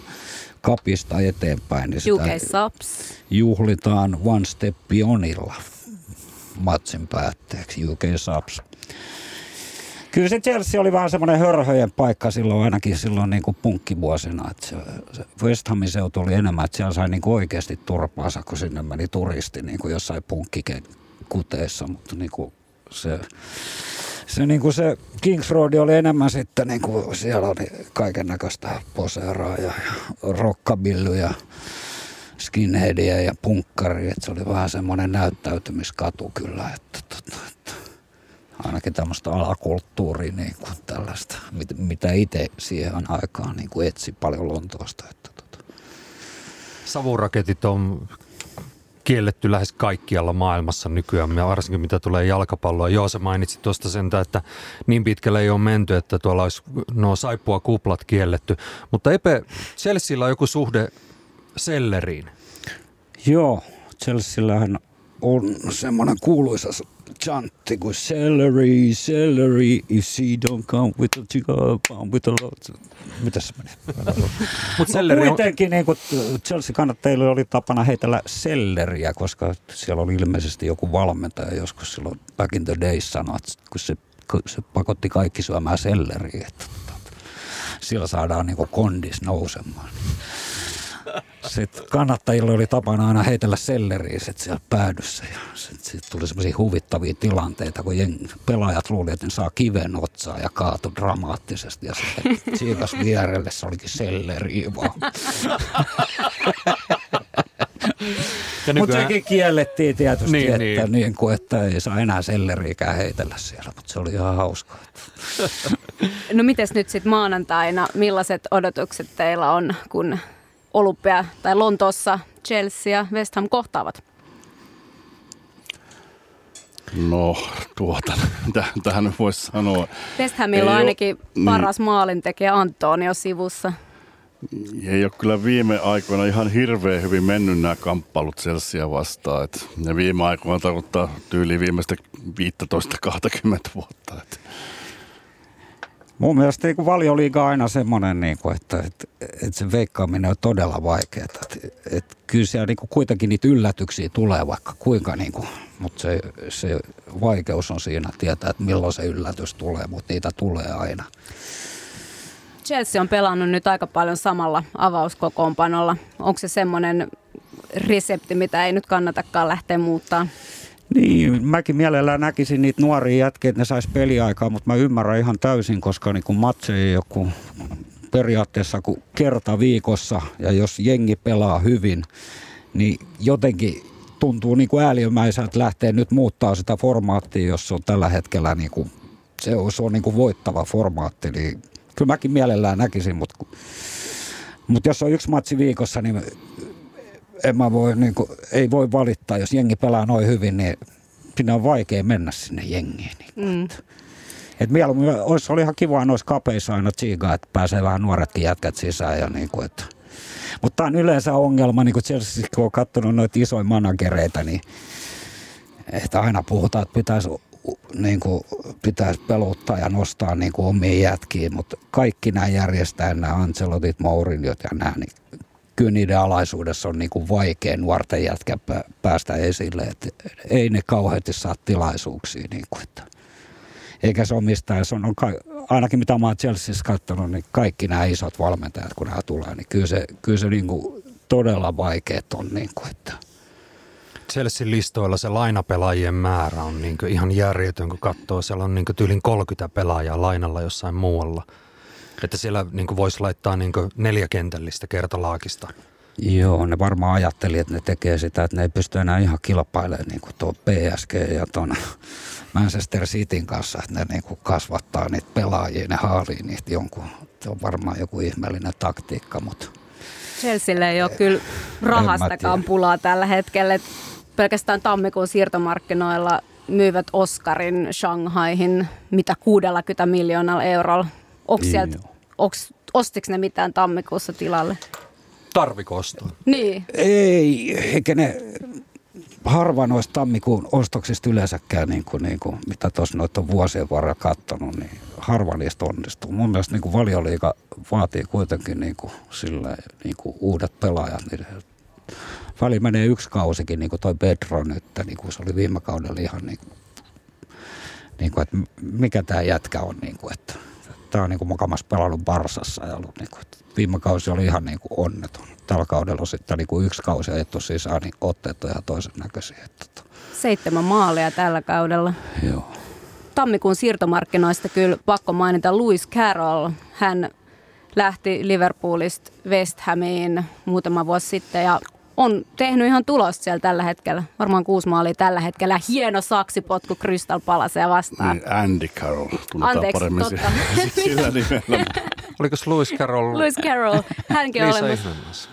kapista eteenpäin. Niin UK Subs. Juhlitaan One Step Beyondilla matsin päätteeksi UK Subs. Kyllä se Chelsea oli vähän semmoinen hörhöjen paikka silloin ainakin silloin niin kuin punkkivuosina. Että se, se West Hamin seutu oli enemmän, että siellä sai niin kuin oikeasti turpaansa, kun sinne meni turisti niin kuin jossain punkkikuteessa. Mutta niin kuin se, se, niin kuin se Kings Road oli enemmän sitten, niin kuin siellä oli kaiken näköistä poseeraa ja, rockabillyja skinheadia ja punkkari, että se oli vähän semmoinen näyttäytymiskatu kyllä, että, että ainakin tämmöistä alakulttuuria niin kuin tällaista, mitä itse siihen aikaan niin kuin etsi paljon Lontoosta. Että, tota. Savuraketit on kielletty lähes kaikkialla maailmassa nykyään, ja varsinkin mitä tulee jalkapalloa. Joo, se mainitsi tuosta sen, että niin pitkälle ei ole menty, että tuolla olisi nuo saippua kuplat kielletty. Mutta Epe, Chelsealla on joku suhde selleriin. Joo, Chelseallähän on semmoinen kuuluisa chantti kuin celery, celery, if she don't come with a chica, come with a lot. Mitäs se menee? Mutta celery kuitenkin on... niin kuin Chelsea kannattajille oli tapana heitellä selleriä, koska siellä oli ilmeisesti joku valmentaja joskus silloin back in the days sanoi, että kun se, kun se pakotti kaikki syömään selleriä, että sillä saadaan niin kondis nousemaan. Sitten kannattajilla oli tapana aina heitellä selleriä sit siellä päädyssä ja sitten sit tuli semmoisia huvittavia tilanteita, kun jeng, pelaajat luulivat, että ne saa kiven otsaa ja kaatu dramaattisesti ja sitten siikas vierelle se olikin selleri vaan. nykyään... Mutta sekin kiellettiin tietysti, niin, että, niin. Niin kuin, että ei saa enää selleriikään heitellä siellä, mutta se oli ihan hauskaa. no mites nyt sitten maanantaina, millaiset odotukset teillä on, kun Olympia tai Lontoossa Chelsea ja West Ham kohtaavat? No, tuota, tähän voisi sanoa. West Hamilla on ainakin ole, niin. paras niin, maalintekijä Antonio sivussa. Ei ole kyllä viime aikoina ihan hirveän hyvin mennyt nämä kamppailut Chelsea vastaan. Et, ja viime aikoina tarkoittaa tyyli viimeistä 15-20 vuotta. Et. Mun mielestä niin valioliiga on aina semmoinen, niin kuin, että, että, että se veikkaaminen on todella vaikeaa. Että, että kyllä siellä niin kuin kuitenkin niitä yllätyksiä tulee vaikka kuinka, niin kuin, mutta se, se vaikeus on siinä tietää, että milloin se yllätys tulee, mutta niitä tulee aina. Chelsea on pelannut nyt aika paljon samalla avauskokoonpanolla. Onko se semmoinen resepti, mitä ei nyt kannatakaan lähteä muuttaa? Niin, mäkin mielellään näkisin niitä nuoria jätkiä, että ne sais peliaikaa, mutta mä ymmärrän ihan täysin, koska niin kun matse ei joku periaatteessa kuin kerta viikossa ja jos jengi pelaa hyvin, niin jotenkin tuntuu niin kuin ääliömäiseltä lähteä nyt muuttaa sitä formaattia, jos se on tällä hetkellä niin kuin, se on, se on niin kuin voittava formaatti. Niin kyllä mäkin mielellään näkisin, mutta, mutta jos on yksi matsi viikossa, niin en mä voi, niin kuin, ei voi valittaa, jos jengi pelaa noin hyvin, niin sinne on vaikea mennä sinne jengiin. Niin mm. että, et mieluummin olisi oli ihan kiva noissa kapeissa aina tsiigaa, että pääsee vähän nuoretkin jätkät sisään. Ja niin kuin, että. Mutta tämä on yleensä ongelma, niin kuin Chelsea, kun on katsonut noita isoja managereita, niin että aina puhutaan, että pitäisi niin kuin, pitäisi peluttaa ja nostaa niin kuin omiin jätkiin, mutta kaikki nämä järjestää, nämä Ancelotit, Mouriniot ja nämä, niin kyllä niiden alaisuudessa on niin kuin vaikea nuorten jätkä päästä esille. Että ei ne kauheasti saa tilaisuuksia. Niin kuin, että. Eikä se ole mistään, se on, on ainakin mitä mä oon Chelseassa katsonut, niin kaikki nämä isot valmentajat, kun nämä tulee, niin kyllä se, kyllä se niin kuin todella vaikeat on. Niin kuin, että. Chelsea listoilla se lainapelaajien määrä on niin ihan järjetön, kun katsoo. Siellä on niin tyylin 30 pelaajaa lainalla jossain muualla – että siellä niin voisi laittaa niin neljäkentällistä kertalaakista. Joo, ne varmaan ajatteli, että ne tekee sitä, että ne ei pysty enää ihan kilpailemaan niin kuin tuo PSG ja tuon Manchester Cityn kanssa, että ne niin kuin kasvattaa niitä pelaajia, ne haalii niitä jonkun, se on varmaan joku ihmeellinen taktiikka, mutta... Chelsealle ei ole kyllä rahastakaan pulaa tällä hetkellä. Pelkästään tammikuun siirtomarkkinoilla myyvät Oscarin Shanghaihin mitä 60 miljoonalla eurolla. Onko sieltä Onks, ostiko ne mitään tammikuussa tilalle? Tarviko ostaa? Niin. Ei, eikä ne, harva noista tammikuun ostoksista yleensäkään, niin kuin, niin kuin, mitä tuossa noita on vuosien varrella katsonut, niin harva niistä onnistuu. Mun mielestä niin kuin valioliiga vaatii kuitenkin niin kuin, sillä, niin kuin uudet pelaajat. Niin väli menee yksi kausikin, niin kuin toi Pedro nyt, niin kuin se oli viime kaudella ihan niin kuin, niin kuin, että mikä tämä jätkä on, niin kuin, että tämä on niin kuin mukamassa pelannut Barsassa ja ollut, niin kuin, viime kausi oli ihan niin kuin onneton. Tällä kaudella sitten niin kuin yksi kausi ajettu sisään, niin otteet on ihan toisen näköisiä. Että, tota. Seitsemän maalia tällä kaudella. Joo. Tammikuun siirtomarkkinoista kyllä pakko mainita Louis Carroll. Hän lähti Liverpoolista West Hamiin muutama vuosi sitten ja on tehnyt ihan tulosta siellä tällä hetkellä. Varmaan kuusi maalia tällä hetkellä. Hieno saksipotku Crystal Palacea vastaan. Niin Andy Carroll tunnetaan Anteeksi, paremmin totta. si- sillä nimellä. Oliko Louis Carroll? Louis Carroll, hänkin on Liisa olemassa.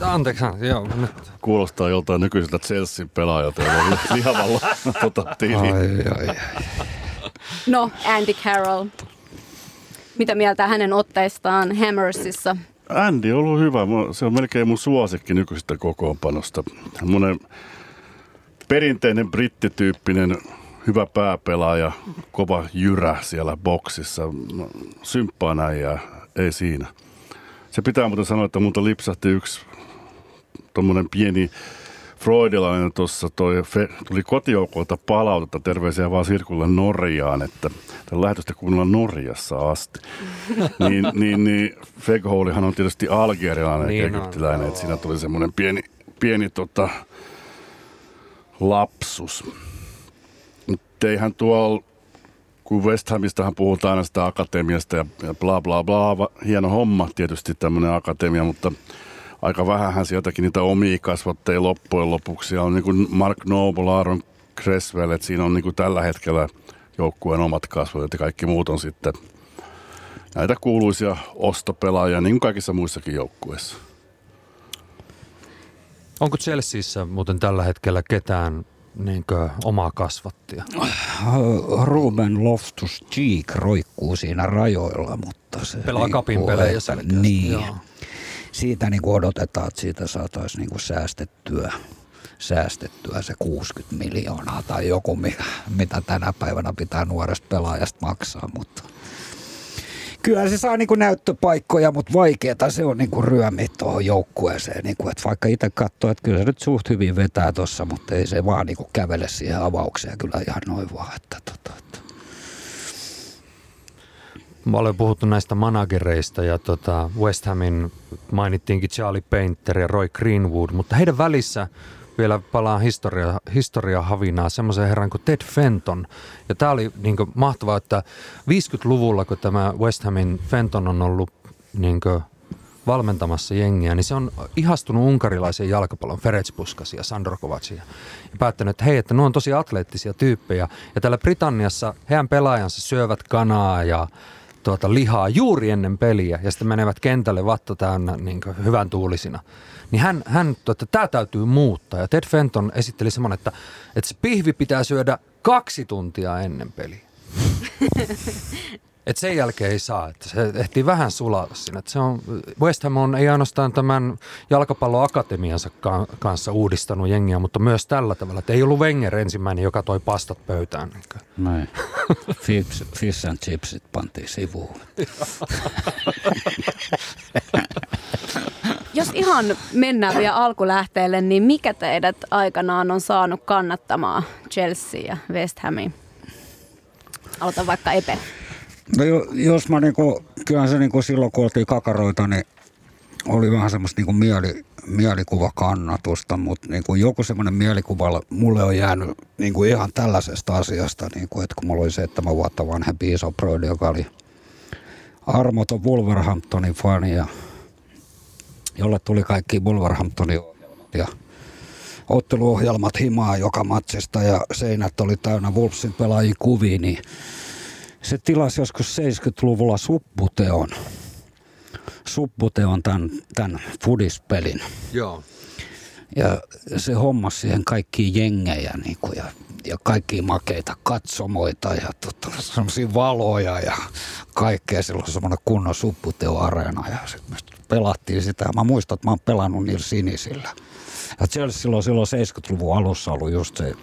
Anteeksi, joo. Nyt. Kuulostaa joltain nykyiseltä Chelsea pelaajalta, jolla on lihavalla tota, tili. Ai, ai, ai. No, Andy Carroll. Mitä mieltä hänen otteistaan Hammersissa? Andy on ollut hyvä. Se on melkein mun suosikki nykyisestä kokoonpanosta. Monen perinteinen brittityyppinen hyvä pääpelaaja, kova jyrä siellä boksissa. No, Symppaa näin ja ei siinä. Se pitää muuten sanoa, että multa lipsahti yksi tuommoinen pieni freudilainen tuossa, toi fe, tuli kotijoukolta palautetta, terveisiä vaan Sirkulle Norjaan, että tämän lähetystä kuunnellaan Norjassa asti. niin, niin, niin Feghoulihan on tietysti algerialainen Niin niin on, egyptiläinen, että siinä tuli semmoinen pieni, pieni tota, lapsus. Mutta eihän tuolla, kun West Hamistahan puhutaan aina sitä akatemiasta ja, ja bla bla bla, hieno homma tietysti tämmöinen akatemia, mutta aika vähähän sieltäkin niitä omia kasvatteja loppujen lopuksi. Ja on niin kuin Mark Noble, Aaron Creswell, että siinä on niin kuin tällä hetkellä joukkueen omat kasvot ja kaikki muut on sitten näitä kuuluisia ostopelaajia, niin kuin kaikissa muissakin joukkueissa. Onko Chelseassa muuten tällä hetkellä ketään niin omaa kasvattia? Ruben Loftus Cheek roikkuu siinä rajoilla, mutta se... Pelaa kapin pelejä selkeästi, Niin. joo. Siitä niin odotetaan, että siitä saataisiin niin kuin säästettyä, säästettyä se 60 miljoonaa tai joku, mitä tänä päivänä pitää nuoresta pelaajasta maksaa, mutta kyllä se saa niin kuin näyttöpaikkoja, mutta vaikeaa se on niin kuin ryömi tuohon joukkueeseen. Niin kuin, että vaikka itse katsoo, että kyllä se nyt suht hyvin vetää tuossa, mutta ei se vaan niin kuin kävele siihen avaukseen kyllä ihan noin vaan. Että, tota, olen puhuttu näistä managereista ja tota West Hamin mainittiinkin Charlie Painter ja Roy Greenwood, mutta heidän välissä vielä palaan historia, historia havinaa semmoisen herran kuin Ted Fenton. Ja tämä oli niin mahtavaa, että 50-luvulla, kun tämä West Hamin Fenton on ollut niin valmentamassa jengiä, niin se on ihastunut unkarilaisen jalkapallon Ferenc Puskasia, Sandro Kovacsia ja päättänyt, että hei, että nuo on tosi atleettisia tyyppejä. Ja täällä Britanniassa heidän pelaajansa syövät kanaa ja tuota, lihaa juuri ennen peliä ja sitten menevät kentälle vatto täynnä niin hyvän tuulisina. Niin hän, hän että tämä täytyy muuttaa. Ja Ted Fenton esitteli semmoinen, että, että se pihvi pitää syödä kaksi tuntia ennen peliä. Et sen jälkeen ei saa, että se ehtii vähän sulaa siinä. Et se on, West Ham on ei ainoastaan tämän jalkapalloakatemiansa ka- kanssa uudistanut jengiä, mutta myös tällä tavalla. Että ei ollut Wenger ensimmäinen, joka toi pastat pöytään. Näin. Fish, fish and chipsit pantiin sivuun. Jos ihan mennään vielä alkulähteelle, niin mikä teidät aikanaan on saanut kannattamaan Chelsea ja West Hamia? Aloitan vaikka Epe. No jo, jos mä niinku, kyllähän se niinku silloin kun oltiin kakaroita, niin oli vähän semmoista niinku mieli, mielikuvakannatusta, mutta niinku joku semmoinen mielikuva mulle on jäänyt niinku ihan tällaisesta asiasta, niinku, että kun mulla oli seitsemän vuotta vanhempi iso broidi, joka oli armoton Wolverhamptonin fani ja jolle tuli kaikki Wolverhamptonin ohjelmat ja otteluohjelmat himaa joka matsista ja seinät oli täynnä Wolfsin pelaajia kuvia, niin se tilasi joskus 70-luvulla supputeon. Supputeon tämän, tämän fudispelin. Joo. Ja se hommasi siihen kaikki jengejä niin kuin, ja, ja kaikki makeita katsomoita ja tota, semmoisia valoja ja kaikkea. Silloin semmoinen kunnon supputeo-areena ja sit me pelattiin sitä. Mä muistan, että mä oon pelannut niillä sinisillä. Ja Chelsea silloin, silloin 70-luvun alussa ollut just se,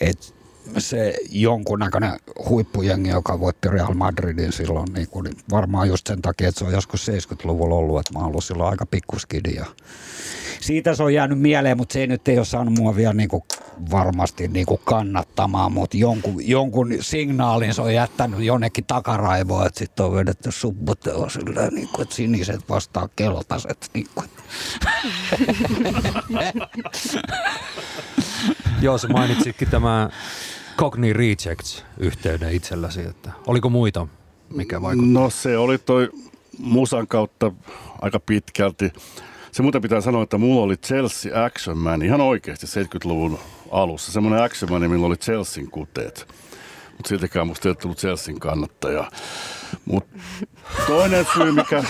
että se jonkunnäköinen huippujengi, joka voitti Real Madridin silloin, niin, kuin, niin varmaan just sen takia, että se on joskus 70-luvulla ollut, että mä oon ollut silloin aika pikkuskidi ja siitä se on jäänyt mieleen, mutta se ei nyt ei ole saanut mua vielä niin kuin varmasti niin kuin kannattamaan, mutta jonkun, jonkun signaalin se on jättänyt jonnekin takaraivoon, että sitten on vedetty subboteo silleen, niin kuin, että siniset vastaa keltaiset. Niin kuin. Joo, se mainitsitkin tämä Cogni Rejects-yhteyden itselläsi, että oliko muita, mikä vaikutti? No se oli toi musan kautta aika pitkälti. Se muuten pitää sanoa, että mulla oli Chelsea Action Man ihan oikeasti 70-luvun alussa. Semmoinen Action Man, millä oli Chelsean kuteet. Mutta siltikään musta ei tullut Chelsean kannattaja. Mutta toinen syy, mikä,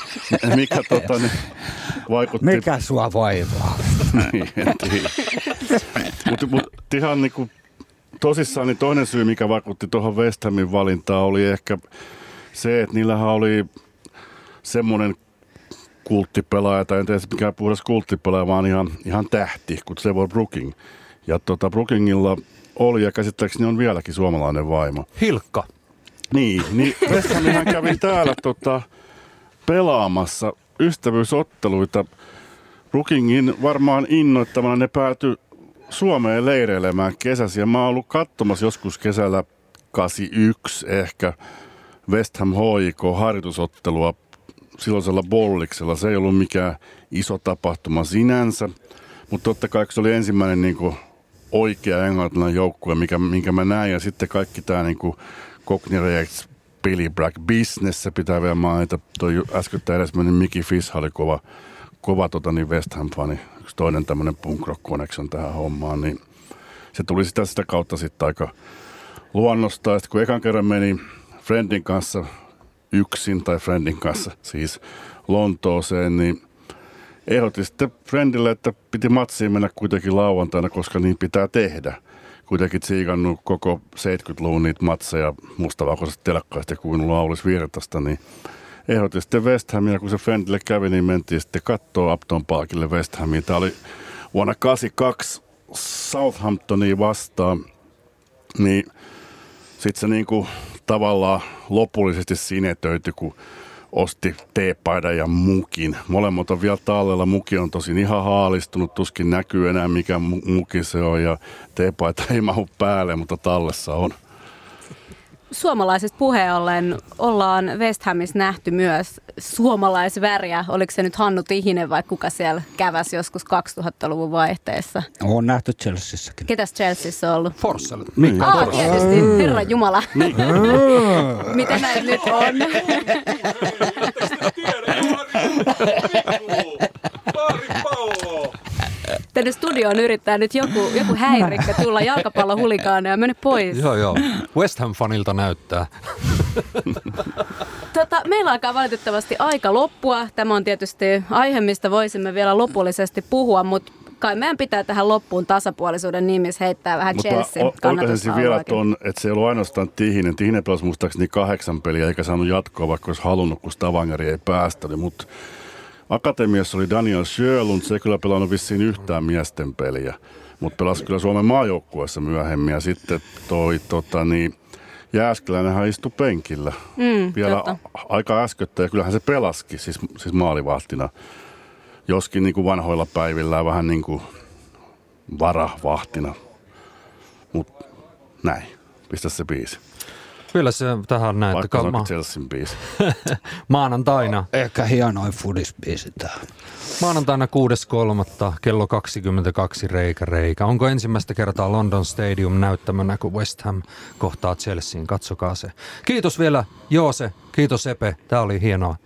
mikä tota, niin, vaikutti... Mikä sua vaivaa? niin, Mutta mut, ihan niinku, tosissaan niin toinen syy, mikä vaikutti tuohon West Hamin valintaan, oli ehkä se, että niillähän oli semmoinen kulttipelaaja, tai en tiedä mikään puhdas kulttipelaaja, vaan ihan, ihan tähti, kun Trevor Brooking. Ja tota, Brookingilla oli, ja käsittääkseni on vieläkin suomalainen vaimo. Hilkka. Niin, niin West Hamihan kävi täällä tota, pelaamassa ystävyysotteluita. Brookingin varmaan innoittamana ne päätyi Suomeen leireilemään kesäsi. Ja mä oon ollut katsomassa joskus kesällä 81 ehkä West Ham HIK harjoitusottelua silloisella bolliksella. Se ei ollut mikään iso tapahtuma sinänsä, mutta totta kai se oli ensimmäinen niin kuin, oikea englantilainen joukkue, mikä, minkä mä näin. Ja sitten kaikki tämä niin Cockney Rejects, Billy Black Business, se pitää vielä mainita. Toi äskettäin edes meni Mickey Fish oli kova, kova tota, niin West Ham-fani. Yksi toinen tämmöinen punk rock connection tähän hommaan. Niin se tuli sitä, sitä kautta sitten aika luonnosta. Sitten kun ekan kerran meni Friendin kanssa yksin tai Friendin kanssa siis Lontooseen, niin ehdotin sitten Friendille, että piti matsiin mennä kuitenkin lauantaina, koska niin pitää tehdä. Kuitenkin tsiikannut koko 70-luvun niitä matseja mustavalkoisesta telkkaista ja kuunnellut Aulis Virtasta, niin ehdotin sitten West Hamia, kun se Friendille kävi, niin mentiin sitten katsoa Upton Parkille West Hamiin. Tämä oli vuonna 82 Southamptonia vastaan, niin sitten se niinku tavallaan lopullisesti sinetöity, kun osti teepaidan ja mukin. Molemmat on vielä tallella. Muki on tosin ihan haalistunut, tuskin näkyy enää mikä muki se on ja teepaita ei mahu päälle, mutta tallessa on. Suomalaisesta puheen ollen ollaan West Hamissa nähty myös suomalaisväriä. Oliko se nyt Hannu Tihinen vai kuka siellä käväsi joskus 2000-luvun vaihteessa? On nähty Chelseassäkin. Ketäs Chelseassa on ollut? Forssell. Mikko Ah, Forssell. tietysti, herra Jumala. Mitä näin nyt on? Tänne studioon yrittää nyt joku, joku häirikkö tulla jalkapallohulikaana ja mene pois. Joo, joo. West Ham-fanilta näyttää. Tota, meillä alkaa valitettavasti aika loppua. Tämä on tietysti aihe, mistä voisimme vielä lopullisesti puhua, mutta kai meidän pitää tähän loppuun tasapuolisuuden nimissä heittää vähän Mutta Chelsea o- oikaisin vielä tuon, että se ei ollut ainoastaan Tihinen. Tihinen pelasi muistaakseni kahdeksan peliä eikä saanut jatkoa, vaikka olisi halunnut, kun Stavangeri ei päästänyt. Mutta Akatemiassa oli Daniel Sjölund, se ei kyllä pelannut vissiin yhtään miesten peliä, mutta pelasi kyllä Suomen maajoukkueessa myöhemmin. Ja sitten toi tota, niin, Jääskeläinenhän istui penkillä Mm, vielä totta. aika äskettäin, ja kyllähän se pelaski, siis, siis maalivahtina. Joskin niin kuin vanhoilla päivillä vähän niin kuin varavahtina. Mutta näin, pistä se biisi. Kyllä se tähän näin, että Vaikka se Chelsean biisi. maanantaina, Ehkä hienoin fudisbiisi tää. maanantaina 6.3. kello 22 reikä reikä. Onko ensimmäistä kertaa London Stadium näyttämönä, kun West Ham kohtaa Chelseain? Katsokaa se. Kiitos vielä Joose, kiitos Epe, tämä oli hienoa.